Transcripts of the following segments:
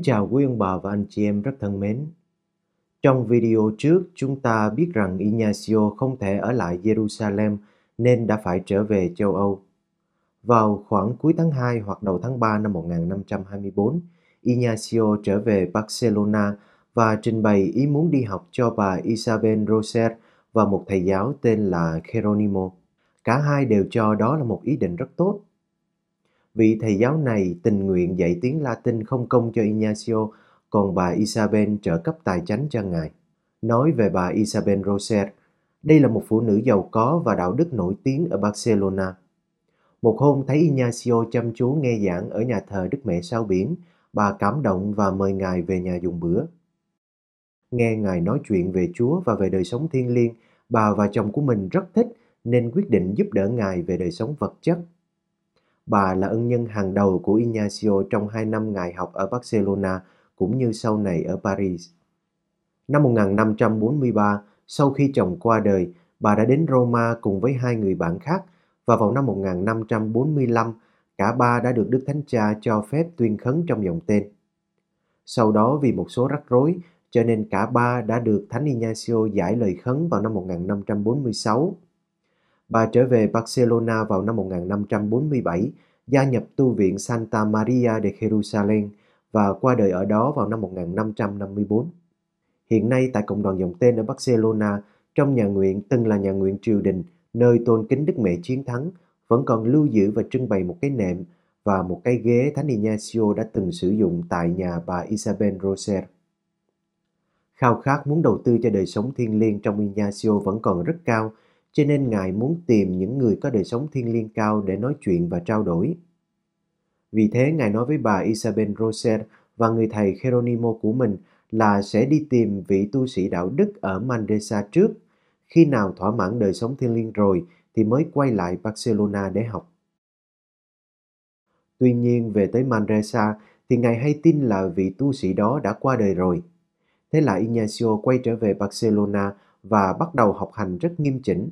Kính chào quý ông bà và anh chị em rất thân mến. Trong video trước, chúng ta biết rằng Ignacio không thể ở lại Jerusalem nên đã phải trở về châu Âu. Vào khoảng cuối tháng 2 hoặc đầu tháng 3 năm 1524, Ignacio trở về Barcelona và trình bày ý muốn đi học cho bà Isabel Roser và một thầy giáo tên là Geronimo. Cả hai đều cho đó là một ý định rất tốt Vị thầy giáo này tình nguyện dạy tiếng Latin không công cho Ignacio, còn bà Isabel trợ cấp tài chánh cho ngài. Nói về bà Isabel Roser, đây là một phụ nữ giàu có và đạo đức nổi tiếng ở Barcelona. Một hôm thấy Ignacio chăm chú nghe giảng ở nhà thờ Đức Mẹ Sao Biển, bà cảm động và mời ngài về nhà dùng bữa. Nghe ngài nói chuyện về Chúa và về đời sống thiên liêng, bà và chồng của mình rất thích nên quyết định giúp đỡ ngài về đời sống vật chất. Bà là ân nhân hàng đầu của Ignacio trong hai năm ngài học ở Barcelona cũng như sau này ở Paris. Năm 1543, sau khi chồng qua đời, bà đã đến Roma cùng với hai người bạn khác và vào năm 1545, cả ba đã được Đức Thánh Cha cho phép tuyên khấn trong dòng tên. Sau đó vì một số rắc rối, cho nên cả ba đã được Thánh Ignacio giải lời khấn vào năm 1546. Bà trở về Barcelona vào năm 1547, gia nhập tu viện Santa Maria de Jerusalem và qua đời ở đó vào năm 1554. Hiện nay tại cộng đoàn dòng tên ở Barcelona, trong nhà nguyện từng là nhà nguyện triều đình, nơi tôn kính Đức Mẹ Chiến Thắng, vẫn còn lưu giữ và trưng bày một cái nệm và một cái ghế Thánh Ignacio đã từng sử dụng tại nhà bà Isabel Roser. Khao khát muốn đầu tư cho đời sống thiên liêng trong Ignacio vẫn còn rất cao, cho nên Ngài muốn tìm những người có đời sống thiên liêng cao để nói chuyện và trao đổi. Vì thế Ngài nói với bà Isabel Roser và người thầy Geronimo của mình là sẽ đi tìm vị tu sĩ đạo đức ở Mandesa trước. Khi nào thỏa mãn đời sống thiên liêng rồi thì mới quay lại Barcelona để học. Tuy nhiên về tới Manresa thì Ngài hay tin là vị tu sĩ đó đã qua đời rồi. Thế là Ignacio quay trở về Barcelona và bắt đầu học hành rất nghiêm chỉnh.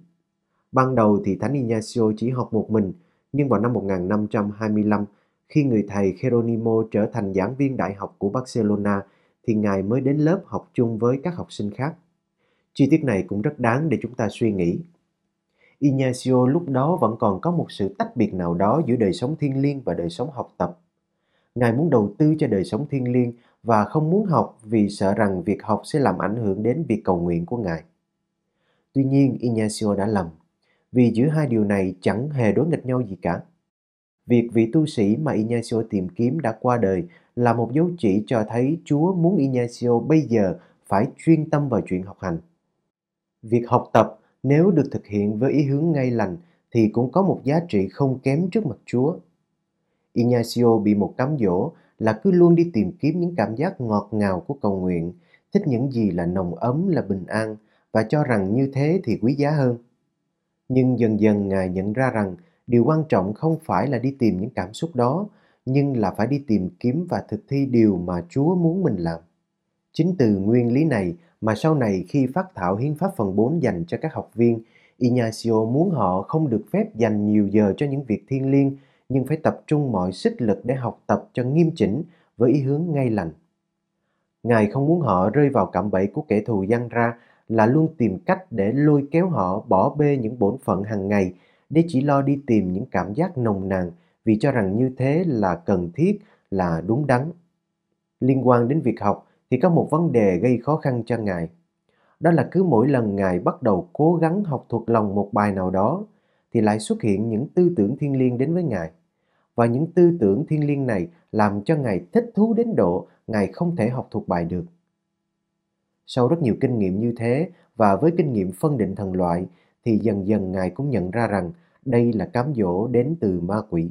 Ban đầu thì Thánh Ignacio chỉ học một mình, nhưng vào năm 1525, khi người thầy Geronimo trở thành giảng viên đại học của Barcelona, thì Ngài mới đến lớp học chung với các học sinh khác. Chi tiết này cũng rất đáng để chúng ta suy nghĩ. Ignacio lúc đó vẫn còn có một sự tách biệt nào đó giữa đời sống thiên liêng và đời sống học tập. Ngài muốn đầu tư cho đời sống thiên liêng và không muốn học vì sợ rằng việc học sẽ làm ảnh hưởng đến việc cầu nguyện của Ngài. Tuy nhiên, Ignacio đã lầm vì giữa hai điều này chẳng hề đối nghịch nhau gì cả. Việc vị tu sĩ mà Ignacio tìm kiếm đã qua đời là một dấu chỉ cho thấy Chúa muốn Ignacio bây giờ phải chuyên tâm vào chuyện học hành. Việc học tập nếu được thực hiện với ý hướng ngay lành thì cũng có một giá trị không kém trước mặt Chúa. Ignacio bị một cám dỗ là cứ luôn đi tìm kiếm những cảm giác ngọt ngào của cầu nguyện, thích những gì là nồng ấm là bình an và cho rằng như thế thì quý giá hơn. Nhưng dần dần Ngài nhận ra rằng điều quan trọng không phải là đi tìm những cảm xúc đó, nhưng là phải đi tìm kiếm và thực thi điều mà Chúa muốn mình làm. Chính từ nguyên lý này mà sau này khi phát thảo hiến pháp phần 4 dành cho các học viên, Ignacio muốn họ không được phép dành nhiều giờ cho những việc thiên liêng, nhưng phải tập trung mọi sức lực để học tập cho nghiêm chỉnh với ý hướng ngay lành. Ngài không muốn họ rơi vào cạm bẫy của kẻ thù gian ra là luôn tìm cách để lôi kéo họ bỏ bê những bổn phận hàng ngày để chỉ lo đi tìm những cảm giác nồng nàn vì cho rằng như thế là cần thiết, là đúng đắn. Liên quan đến việc học thì có một vấn đề gây khó khăn cho Ngài. Đó là cứ mỗi lần Ngài bắt đầu cố gắng học thuộc lòng một bài nào đó thì lại xuất hiện những tư tưởng thiên liêng đến với Ngài. Và những tư tưởng thiên liêng này làm cho Ngài thích thú đến độ Ngài không thể học thuộc bài được. Sau rất nhiều kinh nghiệm như thế và với kinh nghiệm phân định thần loại thì dần dần Ngài cũng nhận ra rằng đây là cám dỗ đến từ ma quỷ.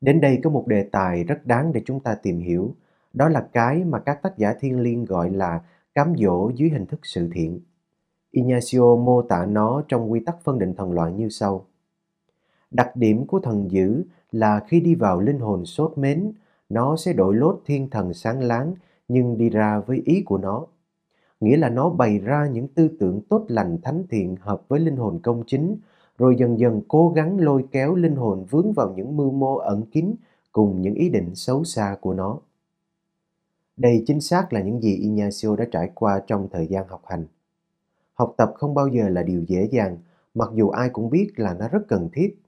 Đến đây có một đề tài rất đáng để chúng ta tìm hiểu. Đó là cái mà các tác giả thiên liêng gọi là cám dỗ dưới hình thức sự thiện. Ignacio mô tả nó trong quy tắc phân định thần loại như sau. Đặc điểm của thần dữ là khi đi vào linh hồn sốt mến, nó sẽ đổi lốt thiên thần sáng láng nhưng đi ra với ý của nó nghĩa là nó bày ra những tư tưởng tốt lành thánh thiện hợp với linh hồn công chính, rồi dần dần cố gắng lôi kéo linh hồn vướng vào những mưu mô ẩn kín cùng những ý định xấu xa của nó. Đây chính xác là những gì Ignacio đã trải qua trong thời gian học hành. Học tập không bao giờ là điều dễ dàng, mặc dù ai cũng biết là nó rất cần thiết.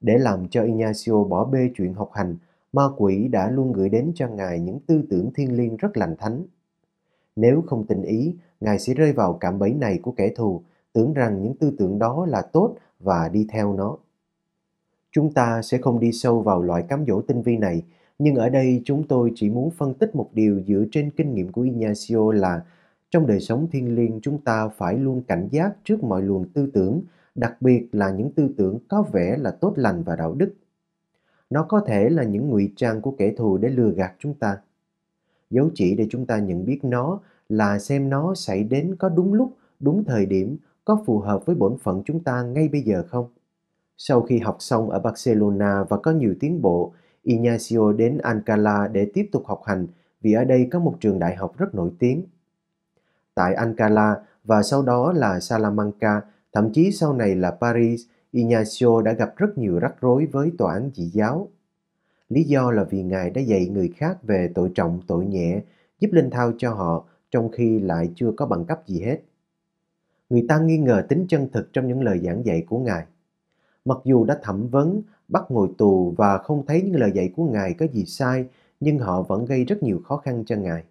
Để làm cho Ignacio bỏ bê chuyện học hành, ma quỷ đã luôn gửi đến cho Ngài những tư tưởng thiên liêng rất lành thánh. Nếu không tình ý, Ngài sẽ rơi vào cạm bẫy này của kẻ thù, tưởng rằng những tư tưởng đó là tốt và đi theo nó. Chúng ta sẽ không đi sâu vào loại cám dỗ tinh vi này, nhưng ở đây chúng tôi chỉ muốn phân tích một điều dựa trên kinh nghiệm của Ignacio là trong đời sống thiên liêng chúng ta phải luôn cảnh giác trước mọi luồng tư tưởng, đặc biệt là những tư tưởng có vẻ là tốt lành và đạo đức. Nó có thể là những ngụy trang của kẻ thù để lừa gạt chúng ta. Dấu chỉ để chúng ta nhận biết nó là xem nó xảy đến có đúng lúc, đúng thời điểm, có phù hợp với bổn phận chúng ta ngay bây giờ không? Sau khi học xong ở Barcelona và có nhiều tiến bộ, Ignacio đến Ankara để tiếp tục học hành vì ở đây có một trường đại học rất nổi tiếng. Tại Ankara và sau đó là Salamanca, thậm chí sau này là Paris, Ignacio đã gặp rất nhiều rắc rối với tòa án dị giáo. Lý do là vì Ngài đã dạy người khác về tội trọng, tội nhẹ, giúp linh thao cho họ trong khi lại chưa có bằng cấp gì hết. Người ta nghi ngờ tính chân thực trong những lời giảng dạy của Ngài. Mặc dù đã thẩm vấn, bắt ngồi tù và không thấy những lời dạy của Ngài có gì sai, nhưng họ vẫn gây rất nhiều khó khăn cho Ngài.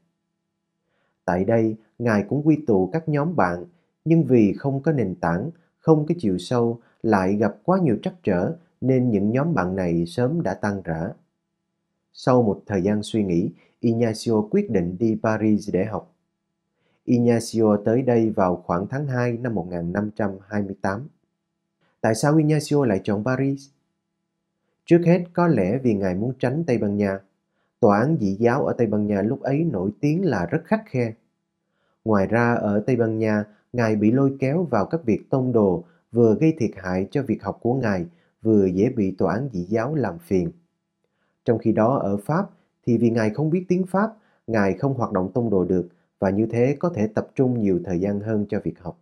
Tại đây, Ngài cũng quy tụ các nhóm bạn, nhưng vì không có nền tảng, không có chiều sâu, lại gặp quá nhiều trắc trở, nên những nhóm bạn này sớm đã tan rã. Sau một thời gian suy nghĩ, Ignacio quyết định đi Paris để học. Ignacio tới đây vào khoảng tháng 2 năm 1528. Tại sao Ignacio lại chọn Paris? Trước hết có lẽ vì ngài muốn tránh Tây Ban Nha. Tòa án dị giáo ở Tây Ban Nha lúc ấy nổi tiếng là rất khắc khe. Ngoài ra ở Tây Ban Nha, ngài bị lôi kéo vào các việc tông đồ vừa gây thiệt hại cho việc học của ngài, vừa dễ bị tòa án dị giáo làm phiền. Trong khi đó ở Pháp thì vì ngài không biết tiếng Pháp, ngài không hoạt động tông đồ được và như thế có thể tập trung nhiều thời gian hơn cho việc học.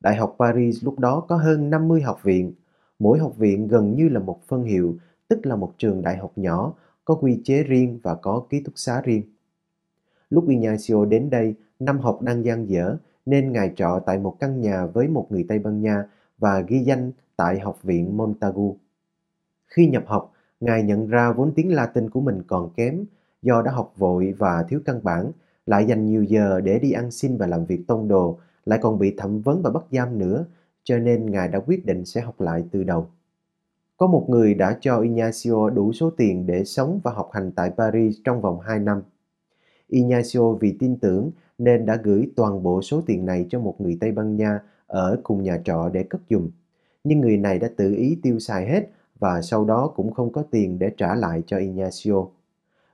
Đại học Paris lúc đó có hơn 50 học viện. Mỗi học viện gần như là một phân hiệu, tức là một trường đại học nhỏ, có quy chế riêng và có ký túc xá riêng. Lúc Ignacio đến đây, năm học đang gian dở, nên ngài trọ tại một căn nhà với một người Tây Ban Nha và ghi danh tại Học viện Montagu. Khi nhập học, ngài nhận ra vốn tiếng Latin của mình còn kém, do đã học vội và thiếu căn bản, lại dành nhiều giờ để đi ăn xin và làm việc tông đồ, lại còn bị thẩm vấn và bắt giam nữa, cho nên ngài đã quyết định sẽ học lại từ đầu. Có một người đã cho Ignacio đủ số tiền để sống và học hành tại Paris trong vòng 2 năm. Ignacio vì tin tưởng nên đã gửi toàn bộ số tiền này cho một người Tây Ban Nha ở cùng nhà trọ để cất dùng. Nhưng người này đã tự ý tiêu xài hết và sau đó cũng không có tiền để trả lại cho Ignacio.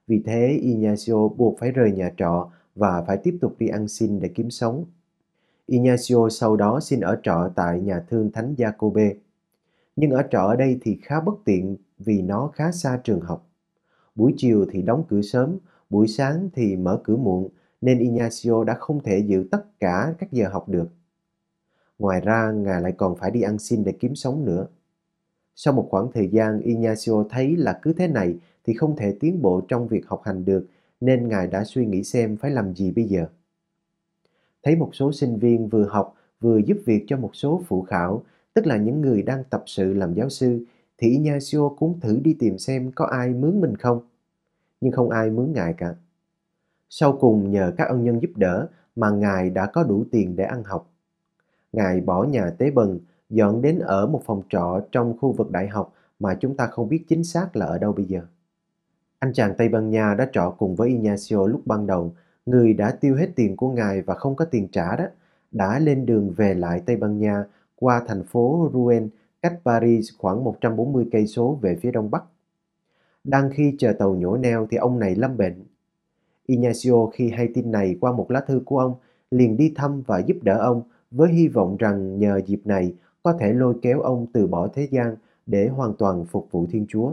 Vì thế Ignacio buộc phải rời nhà trọ và phải tiếp tục đi ăn xin để kiếm sống. Ignacio sau đó xin ở trọ tại nhà thương Thánh Jacobe. Nhưng ở trọ ở đây thì khá bất tiện vì nó khá xa trường học. Buổi chiều thì đóng cửa sớm, buổi sáng thì mở cửa muộn, nên Ignacio đã không thể giữ tất cả các giờ học được. Ngoài ra, Ngài lại còn phải đi ăn xin để kiếm sống nữa. Sau một khoảng thời gian, Ignacio thấy là cứ thế này thì không thể tiến bộ trong việc học hành được, nên Ngài đã suy nghĩ xem phải làm gì bây giờ. Thấy một số sinh viên vừa học vừa giúp việc cho một số phụ khảo, tức là những người đang tập sự làm giáo sư, thì Ignacio cũng thử đi tìm xem có ai mướn mình không. Nhưng không ai mướn Ngài cả. Sau cùng nhờ các ân nhân giúp đỡ mà Ngài đã có đủ tiền để ăn học. Ngài bỏ nhà tế bần, dọn đến ở một phòng trọ trong khu vực đại học mà chúng ta không biết chính xác là ở đâu bây giờ. Anh chàng Tây Ban Nha đã trọ cùng với Ignacio lúc ban đầu, người đã tiêu hết tiền của ngài và không có tiền trả đó, đã lên đường về lại Tây Ban Nha qua thành phố Rouen, cách Paris khoảng 140 cây số về phía đông bắc. Đang khi chờ tàu nhổ neo thì ông này lâm bệnh. Ignacio khi hay tin này qua một lá thư của ông, liền đi thăm và giúp đỡ ông với hy vọng rằng nhờ dịp này có thể lôi kéo ông từ bỏ thế gian để hoàn toàn phục vụ Thiên Chúa.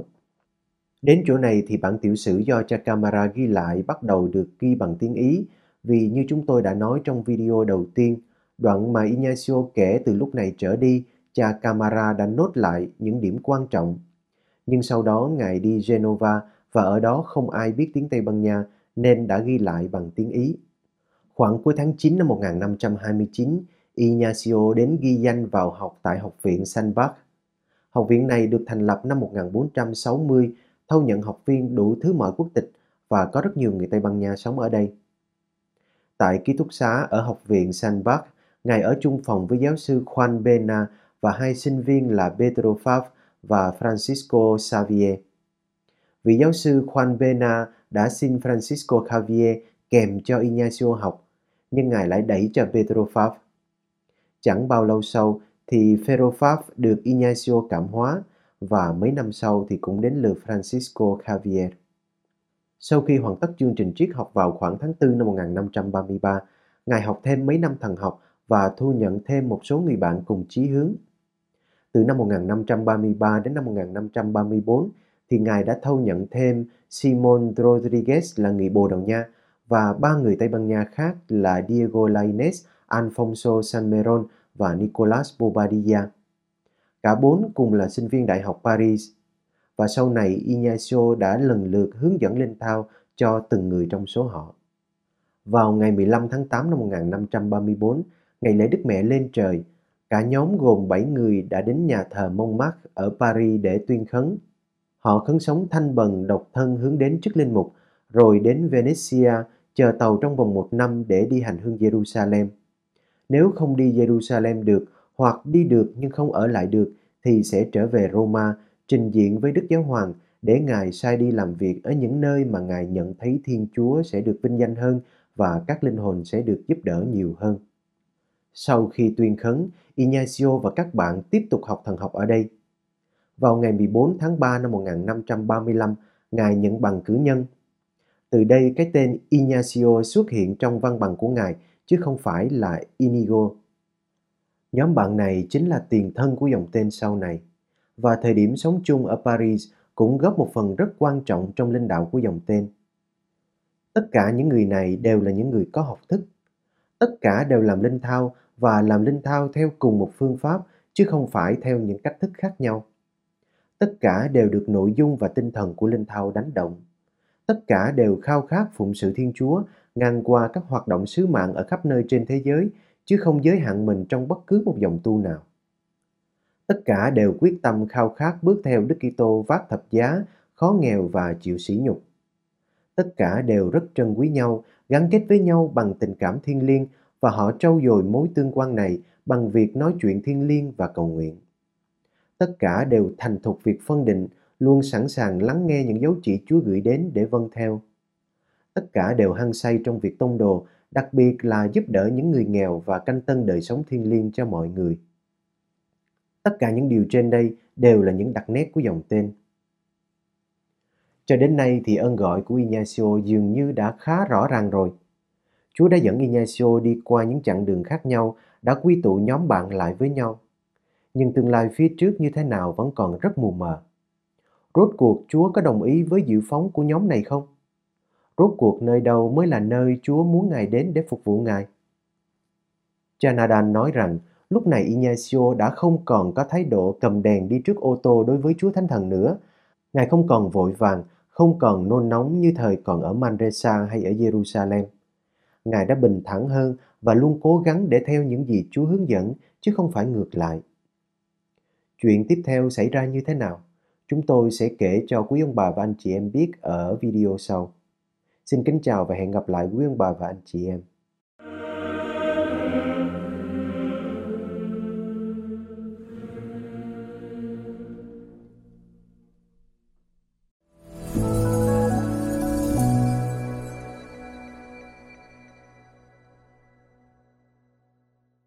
Đến chỗ này thì bản tiểu sử do cha camera ghi lại bắt đầu được ghi bằng tiếng Ý vì như chúng tôi đã nói trong video đầu tiên, đoạn mà Ignacio kể từ lúc này trở đi, cha camera đã nốt lại những điểm quan trọng. Nhưng sau đó ngài đi Genova và ở đó không ai biết tiếng Tây Ban Nha nên đã ghi lại bằng tiếng Ý. Khoảng cuối tháng 9 năm 1529, Ignacio đến ghi danh vào học tại Học viện San Bach. Học viện này được thành lập năm 1460, thâu nhận học viên đủ thứ mọi quốc tịch và có rất nhiều người Tây Ban Nha sống ở đây. Tại ký túc xá ở Học viện San Bart Ngài ở chung phòng với giáo sư Juan Bena và hai sinh viên là Pedro Fav và Francisco Xavier. Vị giáo sư Juan Bena đã xin Francisco Xavier kèm cho Ignacio học, nhưng ngài lại đẩy cho Pedro Fav. Chẳng bao lâu sau thì Pedro Fav được Ignacio cảm hóa và mấy năm sau thì cũng đến lượt Francisco Xavier. Sau khi hoàn tất chương trình triết học vào khoảng tháng 4 năm 1533, Ngài học thêm mấy năm thần học và thu nhận thêm một số người bạn cùng chí hướng. Từ năm 1533 đến năm 1534 thì Ngài đã thâu nhận thêm Simon Rodriguez là người Bồ Đào Nha và ba người Tây Ban Nha khác là Diego Lainez, Alfonso Sanmeron và Nicolas Bobadilla. Cả bốn cùng là sinh viên Đại học Paris và sau này Ignacio đã lần lượt hướng dẫn linh thao cho từng người trong số họ. Vào ngày 15 tháng 8 năm 1534, ngày lễ Đức Mẹ lên trời, cả nhóm gồm 7 người đã đến nhà thờ Montmartre ở Paris để tuyên khấn. Họ khấn sống thanh bần độc thân hướng đến chức linh mục, rồi đến Venecia chờ tàu trong vòng một năm để đi hành hương Jerusalem. Nếu không đi Jerusalem được hoặc đi được nhưng không ở lại được thì sẽ trở về Roma trình diện với Đức Giáo Hoàng để Ngài sai đi làm việc ở những nơi mà Ngài nhận thấy Thiên Chúa sẽ được vinh danh hơn và các linh hồn sẽ được giúp đỡ nhiều hơn. Sau khi tuyên khấn, Ignacio và các bạn tiếp tục học thần học ở đây. Vào ngày 14 tháng 3 năm 1535, Ngài nhận bằng cử nhân. Từ đây cái tên Ignacio xuất hiện trong văn bằng của Ngài, chứ không phải là Inigo. Nhóm bạn này chính là tiền thân của dòng tên sau này và thời điểm sống chung ở Paris cũng góp một phần rất quan trọng trong linh đạo của dòng tên. Tất cả những người này đều là những người có học thức. Tất cả đều làm linh thao và làm linh thao theo cùng một phương pháp, chứ không phải theo những cách thức khác nhau. Tất cả đều được nội dung và tinh thần của linh thao đánh động. Tất cả đều khao khát phụng sự Thiên Chúa, ngang qua các hoạt động sứ mạng ở khắp nơi trên thế giới chứ không giới hạn mình trong bất cứ một dòng tu nào. Tất cả đều quyết tâm khao khát bước theo Đức Kitô vác thập giá, khó nghèo và chịu sỉ nhục. Tất cả đều rất trân quý nhau, gắn kết với nhau bằng tình cảm thiên liêng và họ trau dồi mối tương quan này bằng việc nói chuyện thiên liêng và cầu nguyện. Tất cả đều thành thục việc phân định, luôn sẵn sàng lắng nghe những dấu chỉ Chúa gửi đến để vâng theo. Tất cả đều hăng say trong việc tông đồ, đặc biệt là giúp đỡ những người nghèo và canh tân đời sống thiên liêng cho mọi người. Tất cả những điều trên đây đều là những đặc nét của dòng tên. Cho đến nay thì ơn gọi của Ignacio dường như đã khá rõ ràng rồi. Chúa đã dẫn Ignacio đi qua những chặng đường khác nhau, đã quy tụ nhóm bạn lại với nhau. Nhưng tương lai phía trước như thế nào vẫn còn rất mù mờ. Rốt cuộc Chúa có đồng ý với dự phóng của nhóm này không? Rốt cuộc nơi đâu mới là nơi Chúa muốn Ngài đến để phục vụ Ngài? Cha Nadan nói rằng Lúc này Ignacio đã không còn có thái độ cầm đèn đi trước ô tô đối với Chúa Thánh Thần nữa. Ngài không còn vội vàng, không còn nôn nóng như thời còn ở Manresa hay ở Jerusalem. Ngài đã bình thản hơn và luôn cố gắng để theo những gì Chúa hướng dẫn, chứ không phải ngược lại. Chuyện tiếp theo xảy ra như thế nào? Chúng tôi sẽ kể cho quý ông bà và anh chị em biết ở video sau. Xin kính chào và hẹn gặp lại quý ông bà và anh chị em.